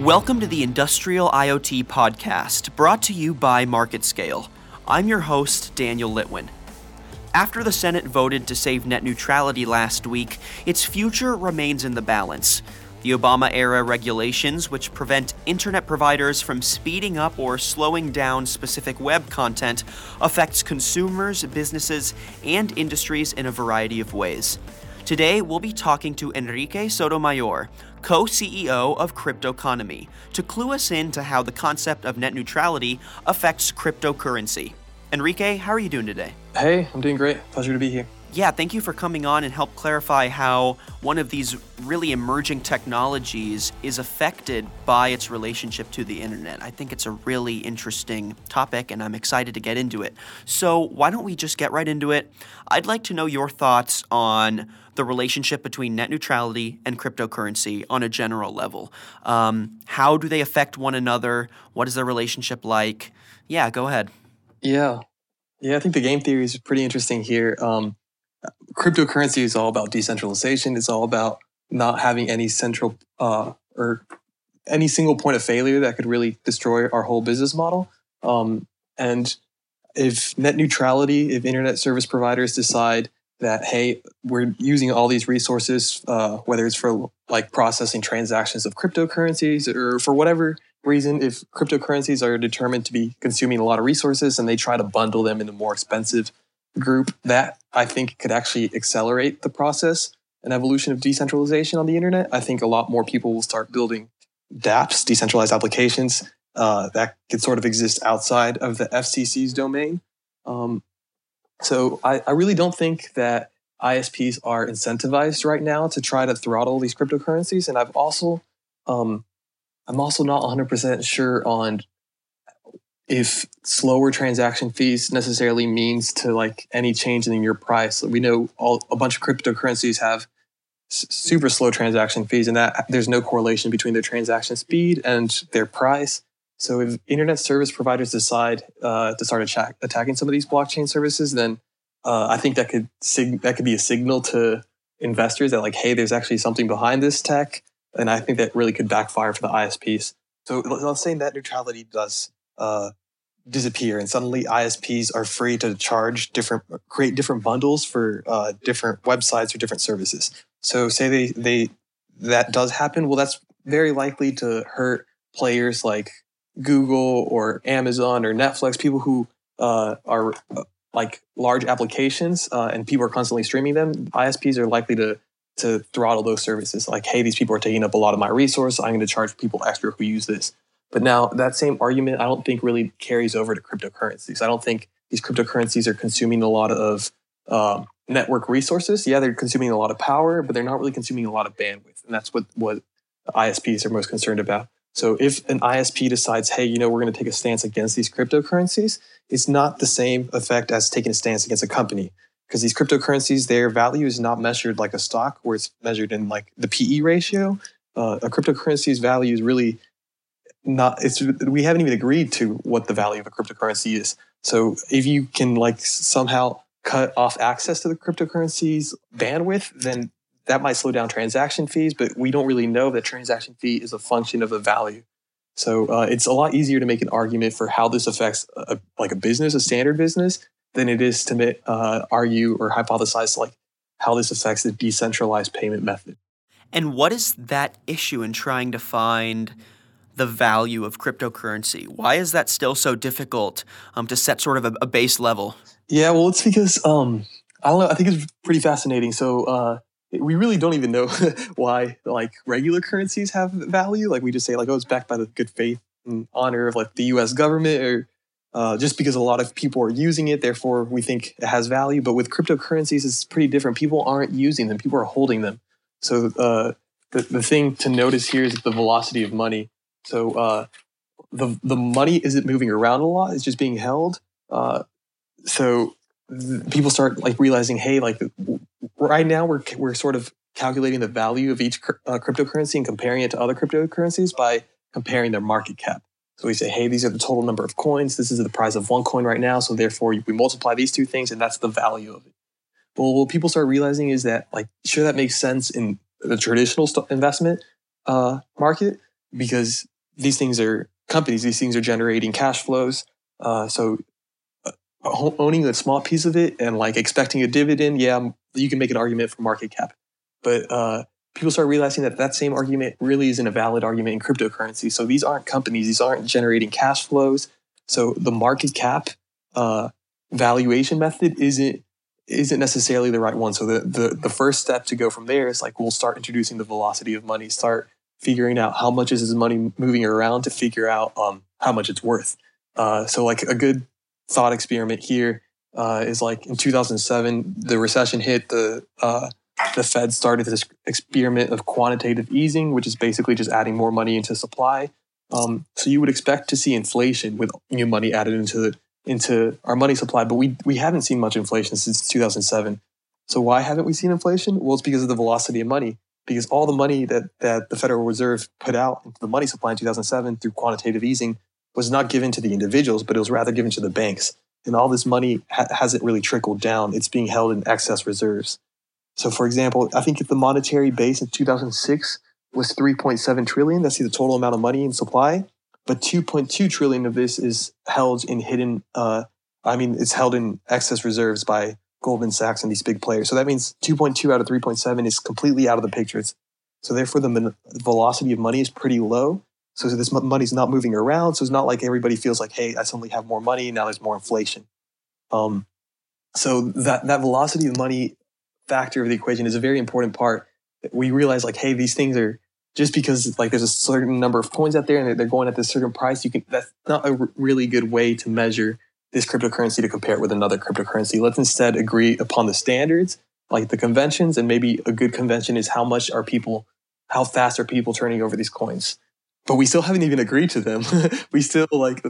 Welcome to the Industrial IoT Podcast, brought to you by MarketScale. I'm your host, Daniel Litwin. After the Senate voted to save net neutrality last week, its future remains in the balance. The Obama era regulations, which prevent internet providers from speeding up or slowing down specific web content, affects consumers, businesses, and industries in a variety of ways. Today, we'll be talking to Enrique Sotomayor, co CEO of Cryptoconomy, to clue us in to how the concept of net neutrality affects cryptocurrency. Enrique, how are you doing today? Hey, I'm doing great. Pleasure to be here. Yeah, thank you for coming on and help clarify how one of these really emerging technologies is affected by its relationship to the internet. I think it's a really interesting topic and I'm excited to get into it. So, why don't we just get right into it? I'd like to know your thoughts on the relationship between net neutrality and cryptocurrency on a general level. Um, how do they affect one another? What is their relationship like? Yeah, go ahead. Yeah. Yeah, I think the game theory is pretty interesting here. Um, cryptocurrency is all about decentralization. It's all about not having any central uh, or any single point of failure that could really destroy our whole business model. Um, and if net neutrality, if internet service providers decide that hey, we're using all these resources, uh, whether it's for like processing transactions of cryptocurrencies or for whatever reason, if cryptocurrencies are determined to be consuming a lot of resources and they try to bundle them into more expensive group that I think could actually accelerate the process and evolution of decentralization on the internet. I think a lot more people will start building dApps, decentralized applications uh, that could sort of exist outside of the FCC's domain. Um, so I, I, really don't think that ISPs are incentivized right now to try to throttle these cryptocurrencies. And I've also, um, I'm also not 100% sure on if slower transaction fees necessarily means to like any change in your price. We know all a bunch of cryptocurrencies have super slow transaction fees, and that there's no correlation between their transaction speed and their price. So if internet service providers decide uh, to start attack- attacking some of these blockchain services, then uh, I think that could sig- that could be a signal to investors that like, hey, there's actually something behind this tech, and I think that really could backfire for the ISPs. So let's say net neutrality does uh, disappear and suddenly ISPs are free to charge different create different bundles for uh, different websites or different services. So say they they that does happen, well that's very likely to hurt players like Google or Amazon or Netflix, people who uh, are uh, like large applications uh, and people are constantly streaming them. ISPs are likely to to throttle those services. Like, hey, these people are taking up a lot of my resource. I'm going to charge people extra who use this. But now that same argument, I don't think really carries over to cryptocurrencies. I don't think these cryptocurrencies are consuming a lot of uh, network resources. Yeah, they're consuming a lot of power, but they're not really consuming a lot of bandwidth. And that's what, what ISPs are most concerned about. So if an ISP decides, hey, you know, we're going to take a stance against these cryptocurrencies, it's not the same effect as taking a stance against a company. Because these cryptocurrencies, their value is not measured like a stock where it's measured in like the PE ratio. Uh, a cryptocurrency's value is really not it's we haven't even agreed to what the value of a cryptocurrency is. So if you can like somehow cut off access to the cryptocurrency's bandwidth, then that might slow down transaction fees, but we don't really know that transaction fee is a function of a value. So uh, it's a lot easier to make an argument for how this affects a, like a business, a standard business, than it is to uh, argue or hypothesize like how this affects the decentralized payment method. And what is that issue in trying to find the value of cryptocurrency? Why is that still so difficult um, to set sort of a, a, base level? Yeah, well, it's because um, I don't know. I think it's pretty fascinating. So uh, we really don't even know why like regular currencies have value. Like we just say like, oh, it's backed by the good faith and honor of like the U.S. government, or uh, just because a lot of people are using it, therefore we think it has value. But with cryptocurrencies, it's pretty different. People aren't using them; people are holding them. So uh, the the thing to notice here is the velocity of money. So uh, the the money isn't moving around a lot; it's just being held. Uh, so th- people start like realizing, hey, like right now we're we're sort of calculating the value of each cr- uh, cryptocurrency and comparing it to other cryptocurrencies by comparing their market cap. So we say, hey, these are the total number of coins. This is the price of one coin right now. So therefore, we multiply these two things, and that's the value of it. Well, what people start realizing is that, like, sure, that makes sense in the traditional st- investment uh, market, because these things are companies, these things are generating cash flows. Uh, so uh, owning a small piece of it and like expecting a dividend, yeah, you can make an argument for market cap. But uh, people start realizing that that same argument really isn't a valid argument in cryptocurrency. So these aren't companies, these aren't generating cash flows. So the market cap uh, valuation method isn't isn't necessarily the right one. So the, the the first step to go from there is like we'll start introducing the velocity of money, start figuring out how much is his money moving around to figure out um, how much it's worth. Uh, so like a good thought experiment here uh, is like in 2007, the recession hit, the uh, the Fed started this experiment of quantitative easing, which is basically just adding more money into supply. Um, so you would expect to see inflation with new money added into the into our money supply, but we we haven't seen much inflation since 2007. So why haven't we seen inflation? Well, it's because of the velocity of money. Because all the money that that the Federal Reserve put out into the money supply in 2007 through quantitative easing was not given to the individuals, but it was rather given to the banks. And all this money ha- hasn't really trickled down. It's being held in excess reserves. So, for example, I think if the monetary base in 2006 was 3.7 trillion, that's the total amount of money in supply but 2.2 trillion of this is held in hidden uh, i mean it's held in excess reserves by goldman sachs and these big players. So that means 2.2 out of 3.7 is completely out of the picture. So therefore the velocity of money is pretty low. So this money's not moving around. So it's not like everybody feels like hey i suddenly have more money. Now there's more inflation. Um, so that, that velocity of money factor of the equation is a very important part. We realize like hey these things are just because like there's a certain number of coins out there and they're going at this certain price, you can that's not a really good way to measure this cryptocurrency to compare it with another cryptocurrency. Let's instead agree upon the standards, like the conventions, and maybe a good convention is how much are people, how fast are people turning over these coins. But we still haven't even agreed to them. we still like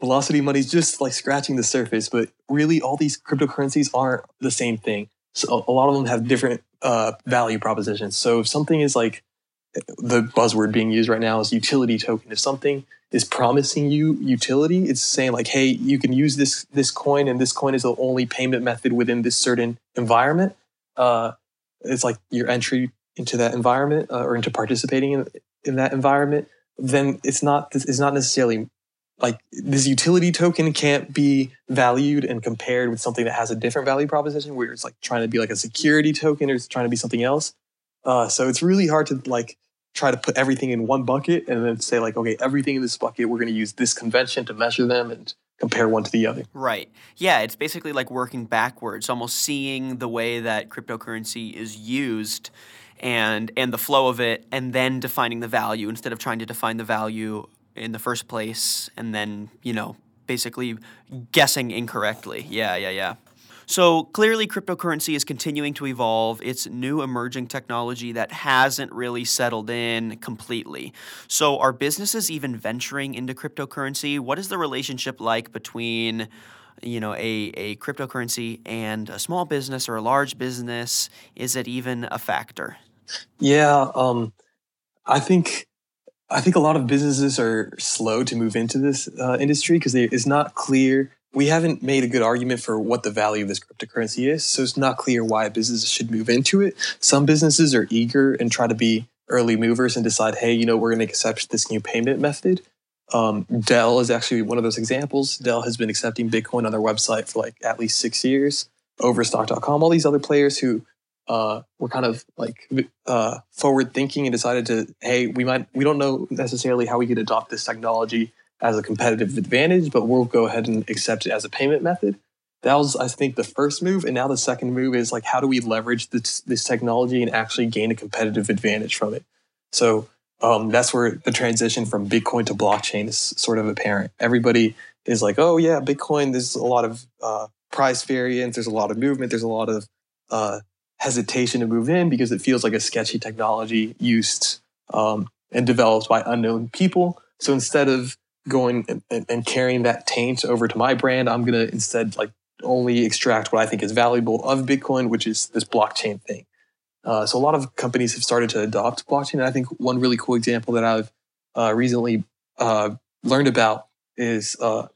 velocity money is just like scratching the surface, but really all these cryptocurrencies aren't the same thing. So a lot of them have different uh, value propositions. So if something is like the buzzword being used right now is utility token. If something is promising you utility, it's saying like, hey, you can use this this coin, and this coin is the only payment method within this certain environment. Uh, it's like your entry into that environment uh, or into participating in, in that environment. Then it's not it's not necessarily like this utility token can't be valued and compared with something that has a different value proposition where it's like trying to be like a security token or it's trying to be something else uh, so it's really hard to like try to put everything in one bucket and then say like, okay, everything in this bucket, we're going to use this convention to measure them and compare one to the other. Right. Yeah, it's basically like working backwards, almost seeing the way that cryptocurrency is used and and the flow of it and then defining the value instead of trying to define the value in the first place and then, you know, basically guessing incorrectly. Yeah, yeah, yeah. So clearly, cryptocurrency is continuing to evolve. It's new emerging technology that hasn't really settled in completely. So, are businesses even venturing into cryptocurrency? What is the relationship like between you know a, a cryptocurrency and a small business or a large business is it even a factor yeah um, i think i think a lot of businesses are slow to move into this uh, industry because it's not clear we haven't made a good argument for what the value of this cryptocurrency is. So it's not clear why businesses should move into it. Some businesses are eager and try to be early movers and decide, hey, you know, we're going to accept this new payment method. Um, Dell is actually one of those examples. Dell has been accepting Bitcoin on their website for like at least six years. Overstock.com, all these other players who uh, were kind of like uh, forward thinking and decided to, hey, we might, we don't know necessarily how we could adopt this technology as a competitive advantage, but we'll go ahead and accept it as a payment method. That was, I think, the first move. And now the second move is like, how do we leverage this, this technology and actually gain a competitive advantage from it? So um, that's where the transition from Bitcoin to blockchain is sort of apparent. Everybody is like, oh, yeah, Bitcoin, there's a lot of uh, price variance, there's a lot of movement, there's a lot of uh, hesitation to move in because it feels like a sketchy technology used um, and developed by unknown people. So instead of going and, and, carrying that taint over to my brand. I'm going to instead like only extract what I think is valuable of Bitcoin, which is this blockchain thing. Uh, so a lot of companies have started to adopt blockchain. And I think one really cool example that I've uh, recently uh, learned about is uh,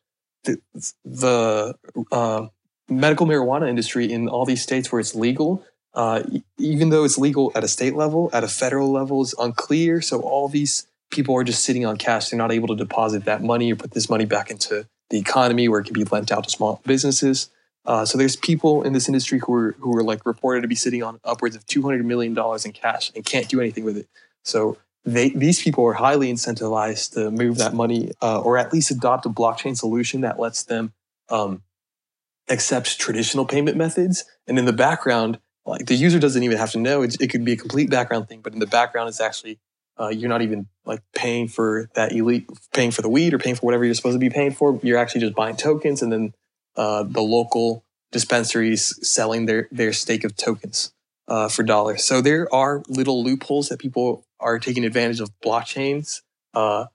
the, the uh, medical marijuana industry in all these states where it's legal. Uh, even though it's legal at a state level, at a federal level is unclear. So all these people are just sitting on cash. They're not able to deposit that money or put this money back into the economy where it can be lent out to small businesses. Uh, so there's people in this industry who are who are like reported to be sitting on upwards of 200 million dollars in cash and can't do anything with it. So they these people are highly incentivized to move that money uh, or at least adopt a blockchain solution that lets them um, accept traditional payment methods. And in the background, like the user doesn't even have to know. It's, it could be a complete background thing, but in the background, it's actually uh, you're not even like paying for that elite, paying for the weed or paying for whatever you're supposed to be paying for. You're actually just buying tokens, and then uh, the local dispensaries selling their their stake of tokens uh, for dollars. So there are little loopholes that people are taking advantage of blockchains. Uh,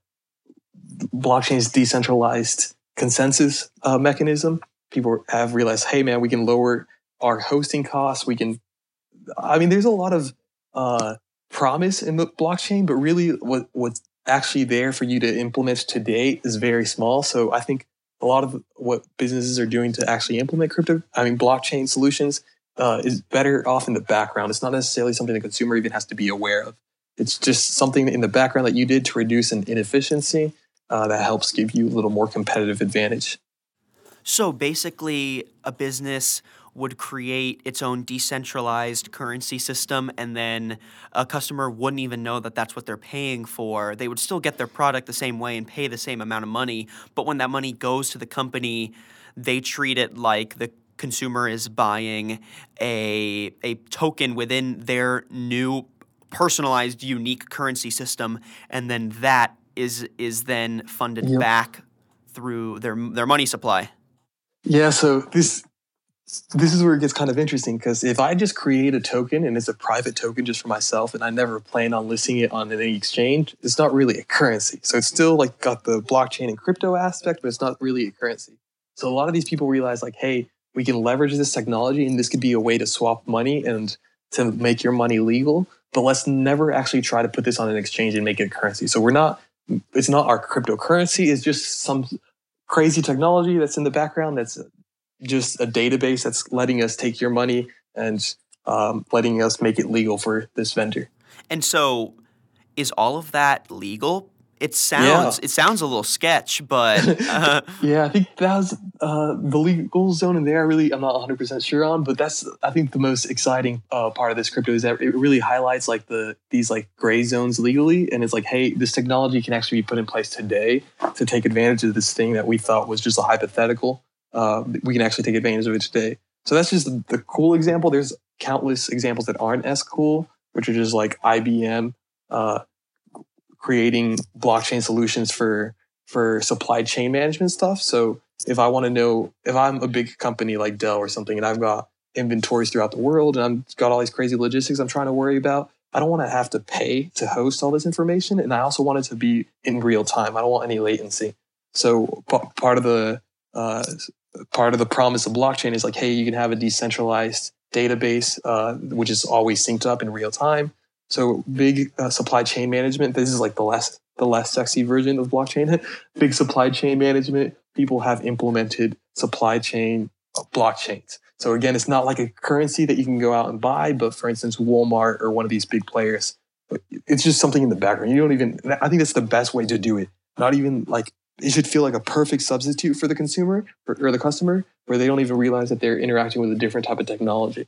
blockchain's decentralized consensus uh, mechanism. People have realized, hey man, we can lower our hosting costs. We can. I mean, there's a lot of uh, promise in the blockchain, but really, what what's actually there for you to implement today is very small. So I think a lot of what businesses are doing to actually implement crypto, I mean, blockchain solutions, uh, is better off in the background. It's not necessarily something the consumer even has to be aware of. It's just something in the background that you did to reduce an inefficiency uh, that helps give you a little more competitive advantage. So basically, a business would create its own decentralized currency system and then a customer wouldn't even know that that's what they're paying for. They would still get their product the same way and pay the same amount of money, but when that money goes to the company, they treat it like the consumer is buying a a token within their new personalized unique currency system and then that is is then funded yep. back through their their money supply. Yeah, so this this is where it gets kind of interesting because if I just create a token and it's a private token just for myself and I never plan on listing it on any exchange, it's not really a currency. So it's still like got the blockchain and crypto aspect, but it's not really a currency. So a lot of these people realize like, hey, we can leverage this technology and this could be a way to swap money and to make your money legal. But let's never actually try to put this on an exchange and make it a currency. So we're not, it's not our cryptocurrency. It's just some crazy technology that's in the background that's just a database that's letting us take your money and um, letting us make it legal for this vendor. And so, is all of that legal? It sounds yeah. it sounds a little sketch, but uh, yeah, I think that's uh, the legal zone in there. I really I'm not 100 percent sure on, but that's I think the most exciting uh, part of this crypto is that it really highlights like the these like gray zones legally, and it's like, hey, this technology can actually be put in place today to take advantage of this thing that we thought was just a hypothetical uh, we can actually take advantage of it today. So that's just the, cool example. There's countless examples that aren't as cool, which are just like IBM uh, creating blockchain solutions for for supply chain management stuff. So if I want to know if I'm a big company like Dell or something, and I've got inventories throughout the world, and I've got all these crazy logistics I'm trying to worry about. I don't want to have to pay to host all this information, and I also want it to be in real time. I don't want any latency. So p- part of the uh, part of the promise of blockchain is like, hey, you can have a decentralized database, uh, which is always synced up in real time. So big uh, supply chain management. This is like the less the less sexy version of blockchain. big supply chain management. People have implemented supply chain blockchains. So again, it's not like a currency that you can go out and buy, but for instance, Walmart or one of these big players, it's just something in the background. You don't even. I think that's the best way to do it. Not even like it should feel like a perfect substitute for the consumer or the customer where they don't even realize that they're interacting with a different type of technology.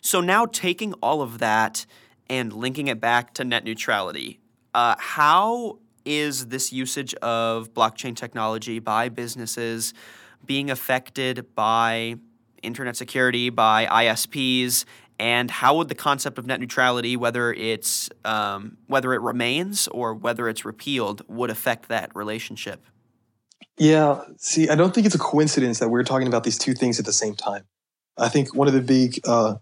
So now taking all of that and linking it back to net neutrality, uh, how is this usage of blockchain technology by businesses being affected by internet security, by ISPs, and how would the concept of net neutrality, whether it's um, whether it remains or whether it's repealed, would affect that relationship? Yeah, see, I don't think it's a coincidence that we're talking about these two things at the same time. I think one of the big uh,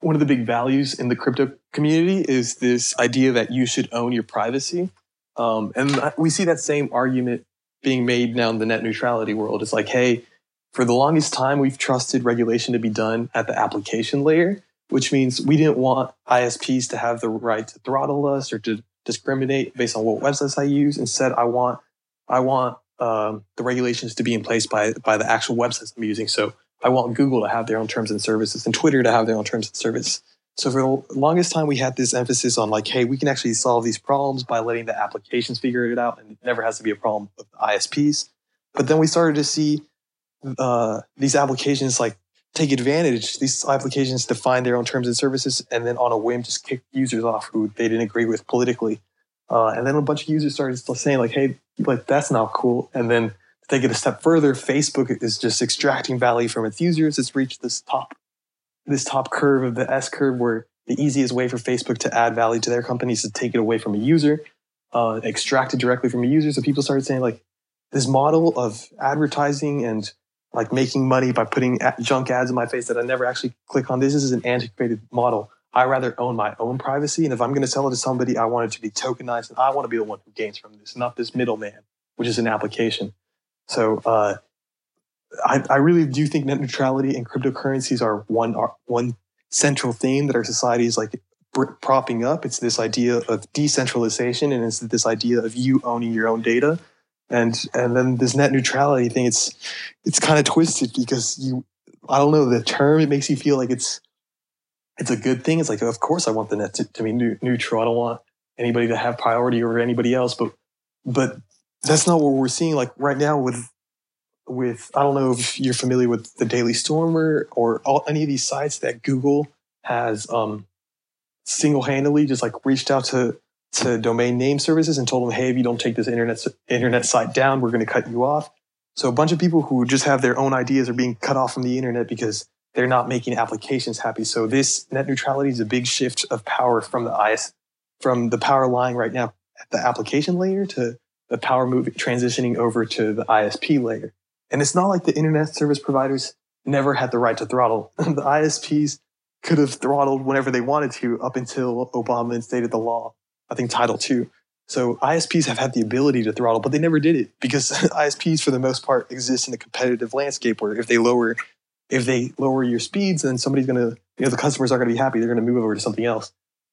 one of the big values in the crypto community is this idea that you should own your privacy, um, and we see that same argument being made now in the net neutrality world. It's like, hey, for the longest time, we've trusted regulation to be done at the application layer, which means we didn't want ISPs to have the right to throttle us or to discriminate based on what websites I use. Instead, I want I want um, the regulations to be in place by by the actual websites I'm using. So I want Google to have their own terms and services and Twitter to have their own terms and service. So for the longest time, we had this emphasis on like, hey, we can actually solve these problems by letting the applications figure it out, and it never has to be a problem of the ISPs. But then we started to see uh, these applications like take advantage. These applications define their own terms and services, and then on a whim, just kick users off who they didn't agree with politically. Uh, and then a bunch of users started saying like, "Hey, like that's not cool." And then to take it a step further, Facebook is just extracting value from its users. It's reached this top, this top curve of the S curve, where the easiest way for Facebook to add value to their company is to take it away from a user, uh, extract it directly from a user. So people started saying like, this model of advertising and like making money by putting junk ads in my face that I never actually click on. This is an antiquated model. I rather own my own privacy. And if I'm going to sell it to somebody, I want it to be tokenized and I want to be the one who gains from this, not this middleman, which is an application. So, uh, I, I really do think net neutrality and cryptocurrencies are one, are one central theme that our society is like propping up. It's this idea of decentralization and it's this idea of you owning your own data and and then this net neutrality thing it's it's kind of twisted because you i don't know the term it makes you feel like it's it's a good thing. It's like of course i want the net to, to be neutral. I don't want anybody to have priority over anybody else but but that's not what we're seeing. Like right now with with i don't know if you're familiar with the daily stormer or all, any of these sites that google has um single-handedly just like reached out to to domain name services and told them, hey, if you don't take this internet internet site down, we're going to cut you off. So a bunch of people who just have their own ideas are being cut off from the internet because they're not making applications happy. So this net neutrality is a big shift of power from the IS from the power lying right now at the application layer to the power moving transitioning over to the ISP layer. And it's not like the internet service providers never had the right to throttle. the ISPs could have throttled whenever they wanted to up until Obama instated the law I think Title II. So ISPs have had the ability to throttle, but they never did it because ISPs, for the most part, exist in a competitive landscape where if they lower, if they lower your speeds, then somebody's going to, you know, the customers aren't going to be happy. They're going to move over to something else.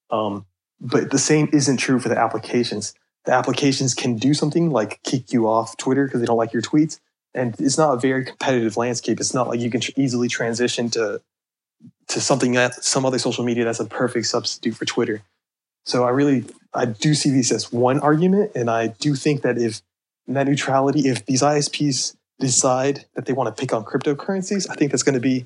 Um, but the same isn't true for the applications. The applications can do something like kick you off Twitter because they don't like your tweets, and it's not a very competitive landscape. It's not like you can tr- easily transition to to something that some other social media that's a perfect substitute for Twitter. So I really, I do see these as one argument. And I do think that if net neutrality, if these ISPs decide that they want to pick on cryptocurrencies, I think that's going to be,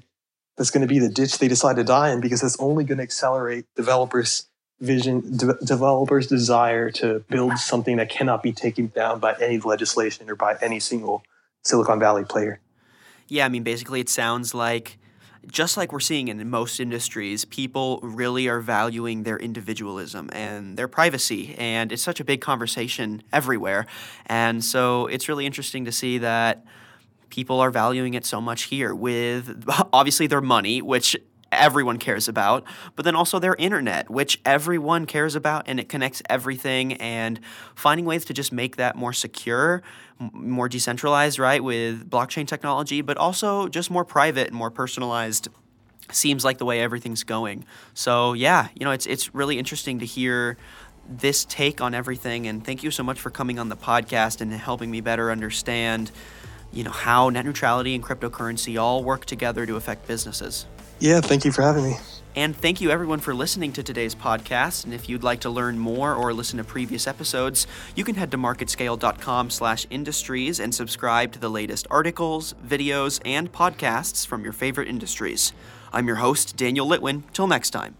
that's going to be the ditch they decide to die in because that's only going to accelerate developers vision, de- developers desire to build something that cannot be taken down by any legislation or by any single Silicon Valley player. Yeah. I mean, basically it sounds like, just like we're seeing in most industries, people really are valuing their individualism and their privacy. And it's such a big conversation everywhere. And so it's really interesting to see that people are valuing it so much here with obviously their money, which everyone cares about, but then also their internet, which everyone cares about and it connects everything and finding ways to just make that more secure, more decentralized, right, with blockchain technology, but also just more private and more personalized seems like the way everything's going. So, yeah, you know, it's it's really interesting to hear this take on everything and thank you so much for coming on the podcast and helping me better understand you know how net neutrality and cryptocurrency all work together to affect businesses. Yeah, thank you for having me. And thank you everyone for listening to today's podcast. And if you'd like to learn more or listen to previous episodes, you can head to marketscale.com/industries and subscribe to the latest articles, videos, and podcasts from your favorite industries. I'm your host, Daniel Litwin. Till next time.